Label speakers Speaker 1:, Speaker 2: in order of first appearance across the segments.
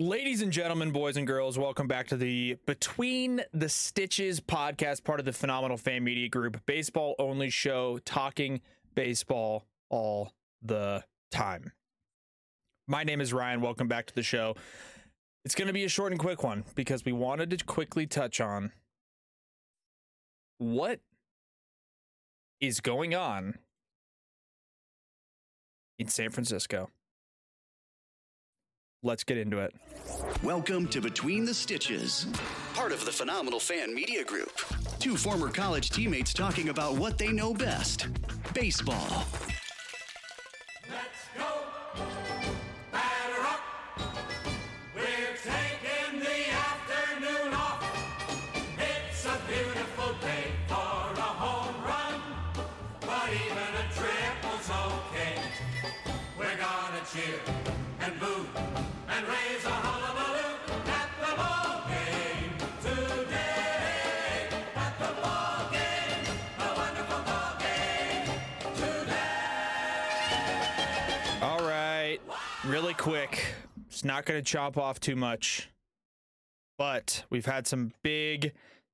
Speaker 1: Ladies and gentlemen, boys and girls, welcome back to the Between the Stitches podcast, part of the Phenomenal Fan Media Group, baseball only show, talking baseball all the time. My name is Ryan. Welcome back to the show. It's going to be a short and quick one because we wanted to quickly touch on what is going on in San Francisco. Let's get into it.
Speaker 2: Welcome to Between the Stitches, part of the Phenomenal Fan Media Group. Two former college teammates talking about what they know best baseball.
Speaker 1: Really quick. It's not going to chop off too much, but we've had some big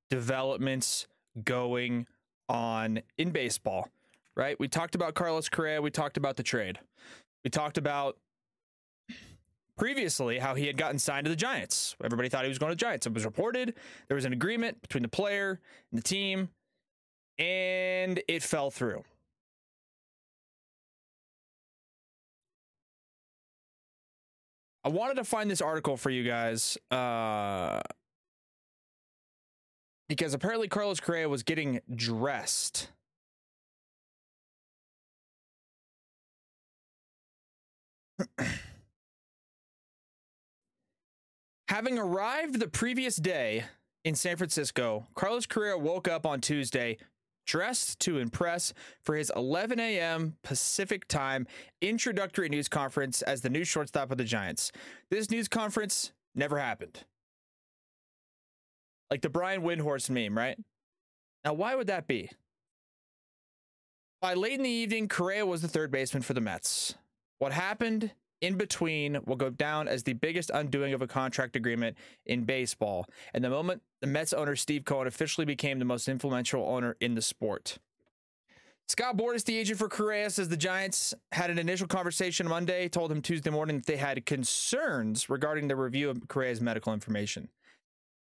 Speaker 1: developments going on in baseball, right? We talked about Carlos Correa, we talked about the trade. We talked about previously how he had gotten signed to the Giants. Everybody thought he was going to the Giants. It was reported there was an agreement between the player and the team, and it fell through. I wanted to find this article for you guys uh, because apparently Carlos Correa was getting dressed. Having arrived the previous day in San Francisco, Carlos Correa woke up on Tuesday dressed to impress for his 11 a.m. Pacific time introductory news conference as the new shortstop of the Giants. This news conference never happened. Like the Brian Windhorst meme, right? Now, why would that be? By late in the evening, Correa was the third baseman for the Mets. What happened in between will go down as the biggest undoing of a contract agreement in baseball. And the moment the Mets owner Steve Cohen officially became the most influential owner in the sport. Scott Boras, the agent for Correa, says the Giants had an initial conversation Monday, told him Tuesday morning that they had concerns regarding the review of Correa's medical information.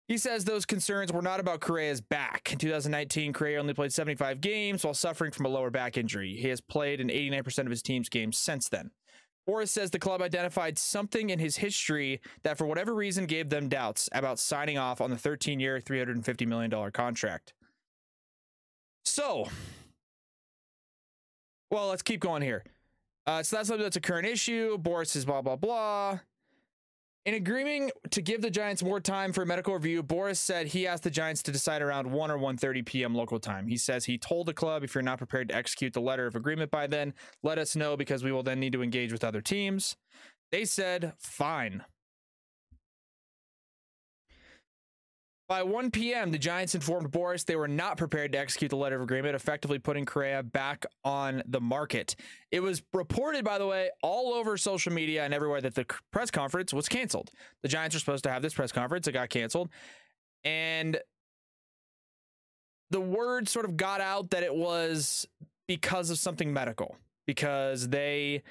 Speaker 1: He says those concerns were not about Correa's back. In 2019, Correa only played 75 games while suffering from a lower back injury. He has played in 89% of his team's games since then. Boras says the club identified something in his history that, for whatever reason, gave them doubts about signing off on the 13 year, $350 million contract. So, well, let's keep going here. Uh, so that's something that's a current issue. Boras says blah, blah, blah. In agreeing to give the Giants more time for a medical review, Boras said he asked the Giants to decide around 1 or 1:30 p.m. local time. He says he told the club if you're not prepared to execute the letter of agreement by then, let us know because we will then need to engage with other teams. They said fine. By 1 p.m., the Giants informed Boras they were not prepared to execute the letter of agreement, effectively putting Correa back on the market. It was reported, by the way, all over social media and everywhere that the press conference was canceled. The Giants were supposed to have this press conference, it got canceled. And the word sort of got out that it was because of something medical, because they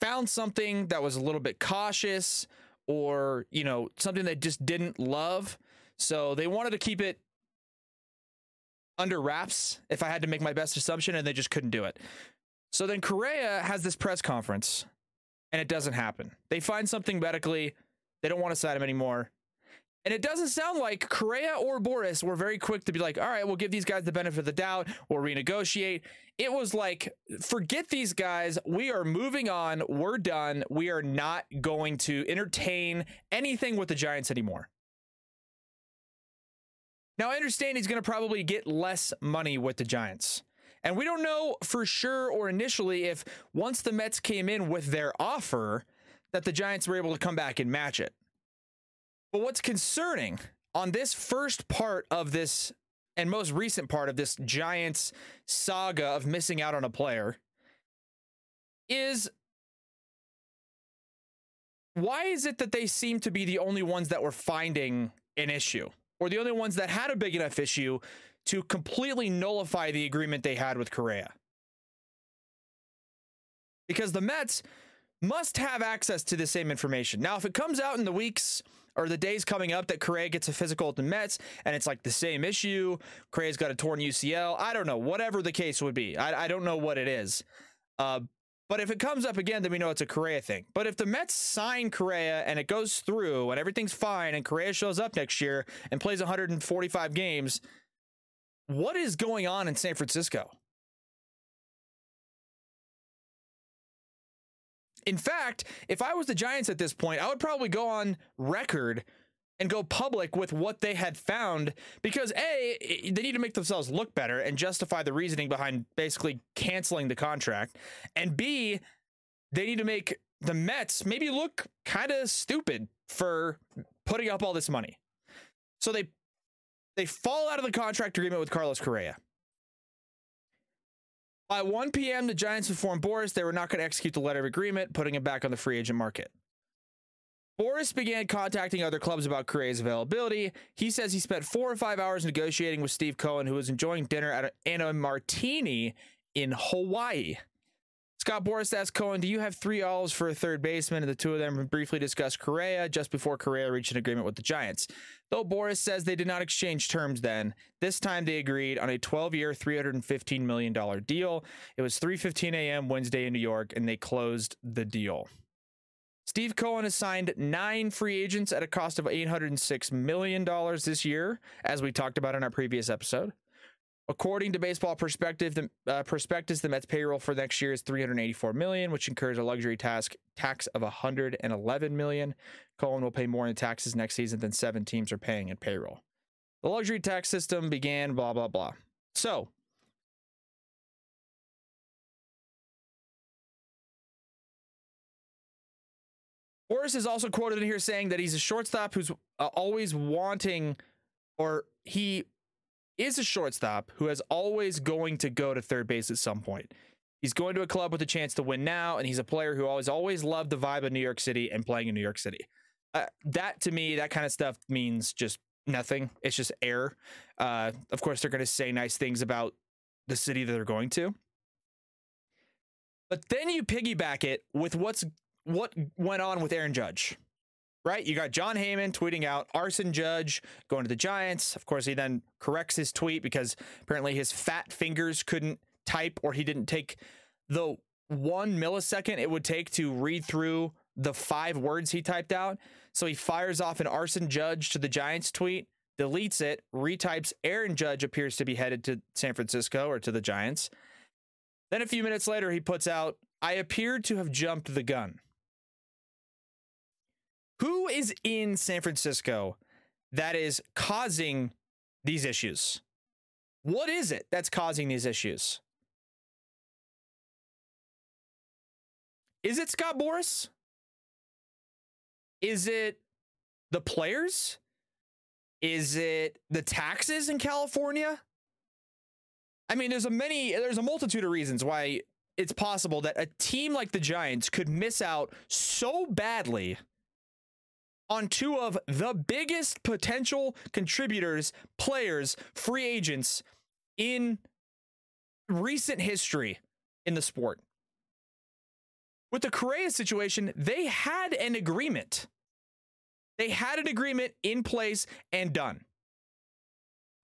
Speaker 1: found something that was a little bit cautious or you know something they just didn't love. So they wanted to keep it under wraps if i had to make my best assumption and they just couldn't do it. So then Correa has this press conference and it doesn't happen. They find something medically. They don't want to sign him anymore and it doesn't sound like Correa or Boras were very quick to be like, all right, we'll give these guys the benefit of the doubt. We'll renegotiate. It was like, forget these guys. We are moving on. We're done. We are not going to entertain anything with the Giants anymore. Now, I understand he's going to probably get less money with the Giants. And we don't know for sure or initially if once the Mets came in with their offer, that the Giants were able to come back and match it. But what's concerning on this first part of this and most recent part of this Giants saga of missing out on a player is why is it that they seem to be the only ones that were finding an issue or the only ones that had a big enough issue to completely nullify the agreement they had with Correa? Because the Mets must have access to the same information. Now, if it comes out in the weeks or the days coming up that Correa gets a physical at the Mets and it's like the same issue, Correa's got a torn UCL, I don't know, whatever the case would be. I, I don't know what it is. Uh, but if it comes up again, then we know it's a Correa thing. But if the Mets sign Correa and it goes through and everything's fine and Correa shows up next year and plays 145 games, what is going on in San Francisco? In fact, if I was the Giants at this point, I would probably go on record and go public with what they had found because A, they need to make themselves look better and justify the reasoning behind basically canceling the contract. And B, they need to make the Mets maybe look kind of stupid for putting up all this money. So they they fall out of the contract agreement with Carlos Correa. By 1 p.m., the Giants informed Boras they were not going to execute the letter of agreement, putting him back on the free agent market. Boras began contacting other clubs about Correa's availability. He says he spent four or five hours negotiating with Steve Cohen, who was enjoying dinner at Anna Martini in Hawaii. Scott Boras asked Cohen, Do you have three alls for a third baseman? And the two of them briefly discussed Correa just before Correa reached an agreement with the Giants. Though Boras says they did not exchange terms then, this time they agreed on a 12 year, $315 million deal. It was 3.15 a.m. Wednesday in New York, and they closed the deal. Steve Cohen has signed nine free agents at a cost of $806 million this year, as we talked about in our previous episode. According to Baseball Perspective, the uh, prospectus, the Mets payroll for next year is 384 million, which incurs a luxury tax tax of 111 million. Cohen will pay more in taxes next season than seven teams are paying in payroll. The luxury tax system began blah blah blah. So, Boras is also quoted in here saying that he's a shortstop who's uh, always wanting, or he is a shortstop who is always going to go to third base at some point. He's going to a club with a chance to win now, and he's a player who always always loved the vibe of New York City and playing in New York City. Uh, that to me, that kind of stuff means just nothing. It's just air. Uh, of course, they're going to say nice things about the city that they're going to. But then you piggyback it with what's what went on with Aaron Judge, right? You got Jon Heyman tweeting out Arson Judge going to the Giants. Of course, he then corrects his tweet because apparently his fat fingers couldn't type or he didn't take the one millisecond it would take to read through the five words he typed out. So he fires off an Arson Judge to the Giants tweet, deletes it, retypes Aaron Judge appears to be headed to San Francisco or to the Giants. Then a few minutes later, he puts out, I appeared to have jumped the gun. Who is in San Francisco that is causing these issues? What is it that's causing these issues? Is it Scott Boras? Is it the players? Is it the taxes in California? I mean, there's a many, there's a multitude of reasons why it's possible that a team like the Giants could miss out so badly on two of the biggest potential contributors, players, free agents in recent history in the sport. With the Correa situation, they had an agreement. They had an agreement in place and done.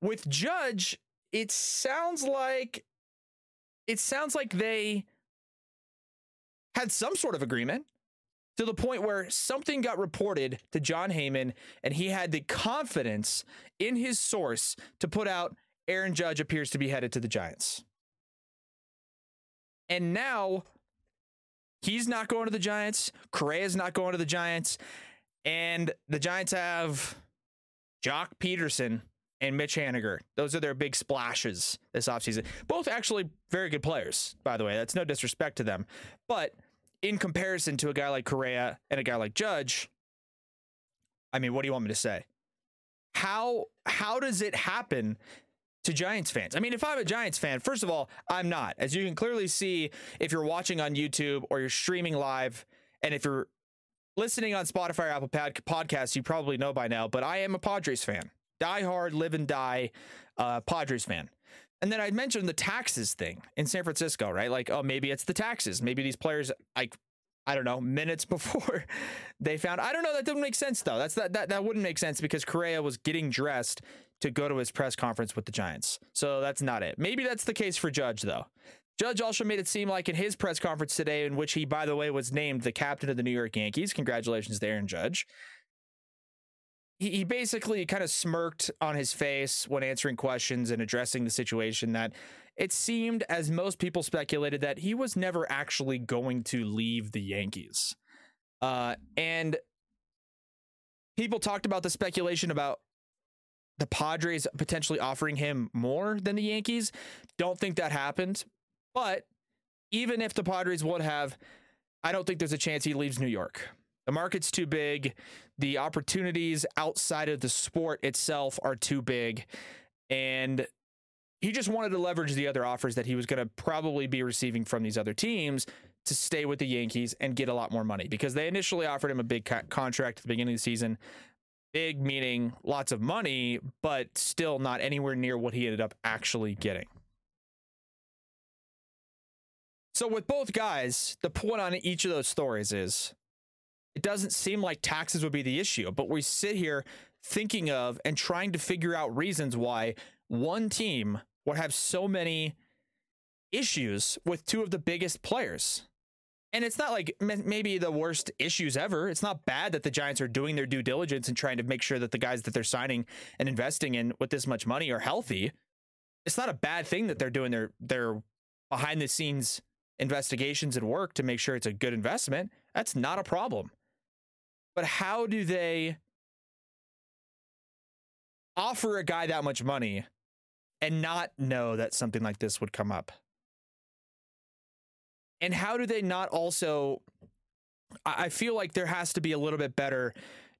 Speaker 1: With Judge, it sounds like it sounds like they had some sort of agreement to the point where something got reported to Jon Heyman and he had the confidence in his source to put out Aaron Judge appears to be headed to the Giants. And now he's not going to the Giants. Correa's not going to the Giants. And the Giants have Joc Pederson and Mitch Haniger. Those are their big splashes this offseason. Both actually very good players, by the way. That's no disrespect to them. But in comparison to a guy like Correa and a guy like Judge, I mean, what do you want me to say? How how does it happen to Giants fans? I mean, if I'm a Giants fan, first of all, I'm not. As you can clearly see if you're watching on YouTube or you're streaming live and if you're listening on Spotify or Apple Pod- Podcasts, you probably know by now, but I am a Padres fan. Die hard, live and die uh, Padres fan. And then I mentioned the taxes thing in San Francisco, right? Like, oh, maybe it's the taxes. Maybe these players, like, I don't know, minutes before they found. I don't know. That doesn't make sense though. That's that that that wouldn't make sense because Correa was getting dressed to go to his press conference with the Giants. So that's not it. Maybe that's the case for Judge though. Judge also made it seem like in his press conference today, in which he, by the way, was named the captain of the New York Yankees. Congratulations there, and Judge. He, basically kind of smirked on his face when answering questions and addressing the situation that it seemed, as most people speculated, that he was never actually going to leave the Yankees. Uh, and people talked about the speculation about the Padres potentially offering him more than the Yankees. Don't think that happened. But even if the Padres would have, I don't think there's a chance he leaves New York. The market's too big. The opportunities outside of the sport itself are too big. And he just wanted to leverage the other offers that he was going to probably be receiving from these other teams to stay with the Yankees and get a lot more money because they initially offered him a big co- contract at the beginning of the season. Big meaning lots of money, but still not anywhere near what he ended up actually getting. So, with both guys, the point on each of those stories is it doesn't seem like taxes would be the issue, but we sit here thinking of and trying to figure out reasons why one team would have so many issues with two of the biggest players. And it's not like maybe the worst issues ever. It's not bad that the Giants are doing their due diligence and trying to make sure that the guys that they're signing and investing in with this much money are healthy. It's not a bad thing that they're doing their their behind the scenes investigations and work to make sure it's a good investment. That's not a problem. But how do they offer a guy that much money and not know that something like this would come up? And how do they not also? I feel like there has to be a little bit better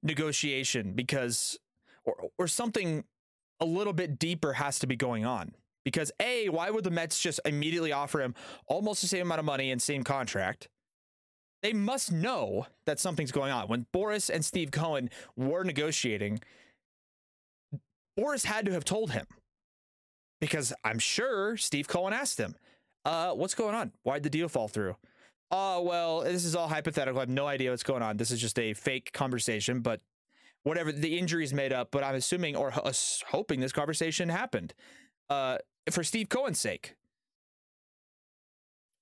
Speaker 1: negotiation because, or, or something a little bit deeper has to be going on. Because A, why would the Mets just immediately offer him almost the same amount of money and same contract? They must know that something's going on. When Boras and Steve Cohen were negotiating, Boras had to have told him. Because I'm sure Steve Cohen asked him, uh, what's going on? Why'd the deal fall through? Oh, well, this is all hypothetical. I have no idea what's going on. This is just a fake conversation, but whatever the injury's made up. But I'm assuming or hoping this conversation happened. Uh, for Steve Cohen's sake.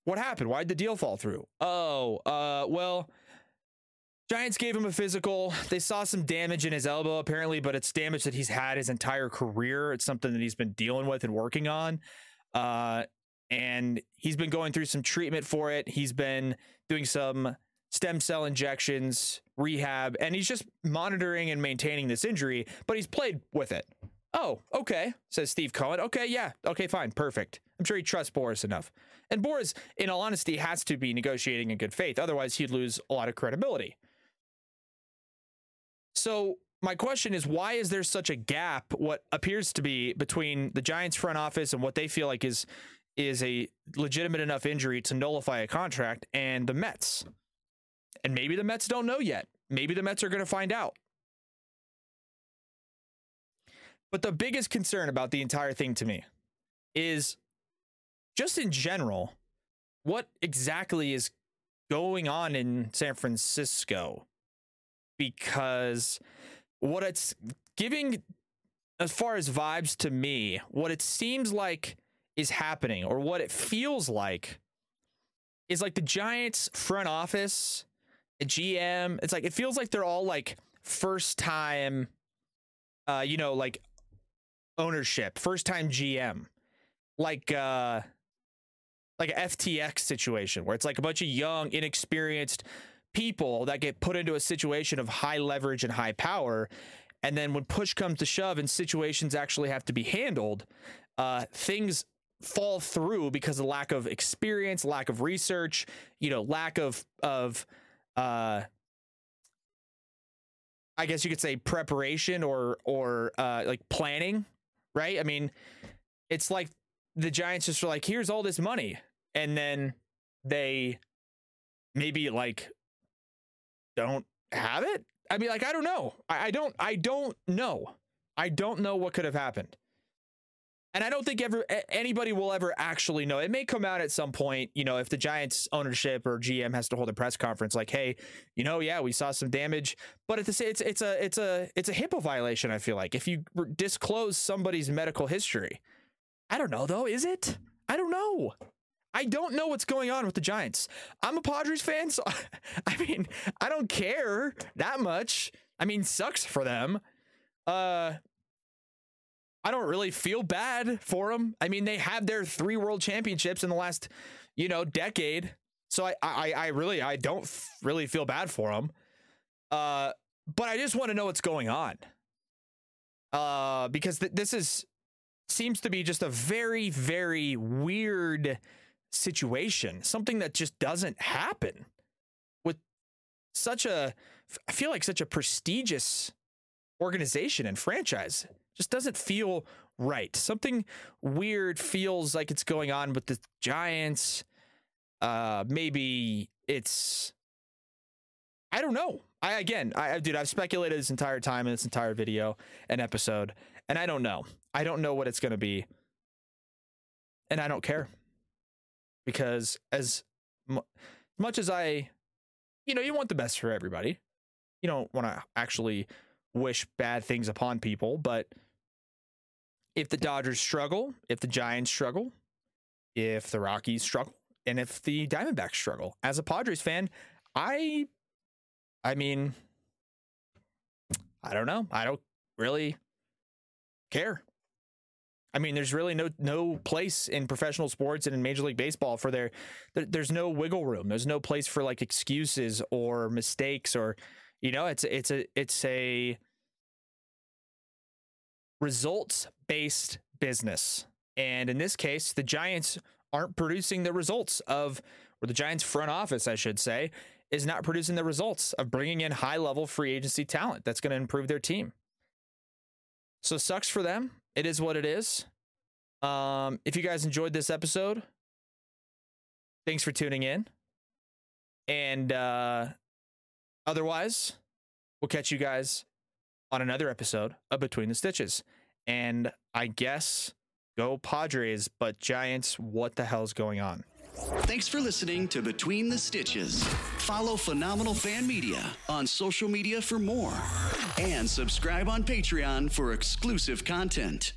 Speaker 1: What happened? Why'd the deal fall through? Oh, uh, well, Giants gave him a physical. They saw some damage in his elbow, apparently, but it's damage that he's had his entire career. It's something that he's been dealing with and working on. Uh, and he's been going through some treatment for it. He's been doing some stem cell injections, rehab, and he's just monitoring and maintaining this injury, but he's played with it. Oh, okay, says Steve Cohen. Okay, yeah, okay, fine, perfect. I'm sure he trusts Boras enough. And Boras, in all honesty, has to be negotiating in good faith. Otherwise, he'd lose a lot of credibility. So, my question is why is there such a gap, what appears to be, between the Giants front office and what they feel like is is a legitimate enough injury to nullify a contract and the Mets? And maybe the Mets don't know yet. Maybe the Mets are going to find out. But the biggest concern about the entire thing to me is just in general, what exactly is going on in San Francisco? Because what it's giving, as far as vibes to me, what it seems like is happening, or what it feels like, is like the Giants front office, GM. It's like it feels like they're all like first time, uh, you know, like ownership, first time GM, like uh like a FTX situation where it's like a bunch of young, inexperienced people that get put into a situation of high leverage and high power. And then when push comes to shove and situations actually have to be handled, uh, things fall through because of lack of experience, lack of research, you know, lack of of uh I guess you could say preparation or or uh like planning right? I mean, it's like the Giants just are like, here's all this money. And then they maybe like don't have it? I mean, like, I don't know. I, I don't. I don't know. I don't know what could have happened. And I don't think ever anybody will ever actually know. It may come out at some point, you know, if the Giants ownership or GM has to hold a press conference, like, "Hey, you know, yeah, we saw some damage," but at the same, it's it's a it's a it's a HIPAA violation. I feel like if you disclose somebody's medical history, I don't know though, is it? I don't know. I don't know what's going on with the Giants. I'm a Padres fan, so I mean, I don't care that much. I mean, sucks for them. Uh, I don't really feel bad for them. I mean, they had their three world championships in the last, you know, decade. So I, I, I really, I don't really feel bad for them. Uh, but I just want to know what's going on. Uh, because th- this is seems to be just a very, very weird situation. Something that just doesn't happen with such a, I feel like such a prestigious organization and franchise just doesn't feel right. Something weird feels like it's going on with the Giants. Uh, maybe it's I don't know. I again, I dude, I've speculated this entire time in this entire video and episode, and I don't know. I don't know what it's to be, and I don't care because as mu- much as I, you know, you want the best for everybody. You don't want to actually wish bad things upon people, but if the Dodgers struggle, if the Giants struggle, if the Rockies struggle, and if the Diamondbacks struggle, as a Padres fan, I I mean I don't know. I don't really care. I mean, there's really no no place in professional sports and in Major League Baseball for their there, there's no wiggle room. There's no place for like excuses or mistakes or you know, it's it's a it's a results based business. And in this case, the Giants aren't producing the results of, or the Giants front office, I should say, is not producing the results of bringing in high level free agency talent that's going to improve their team. So sucks for them. It is what it is. Um, if you guys enjoyed this episode, thanks for tuning in. And uh, otherwise, we'll catch you guys on another episode of Between the Stitches. And I guess go Padres, but Giants, what the hell's going on?
Speaker 2: Thanks for listening to Between the Stitches. Follow Phenomenal Fan Media on social media for more. And subscribe on Patreon for exclusive content.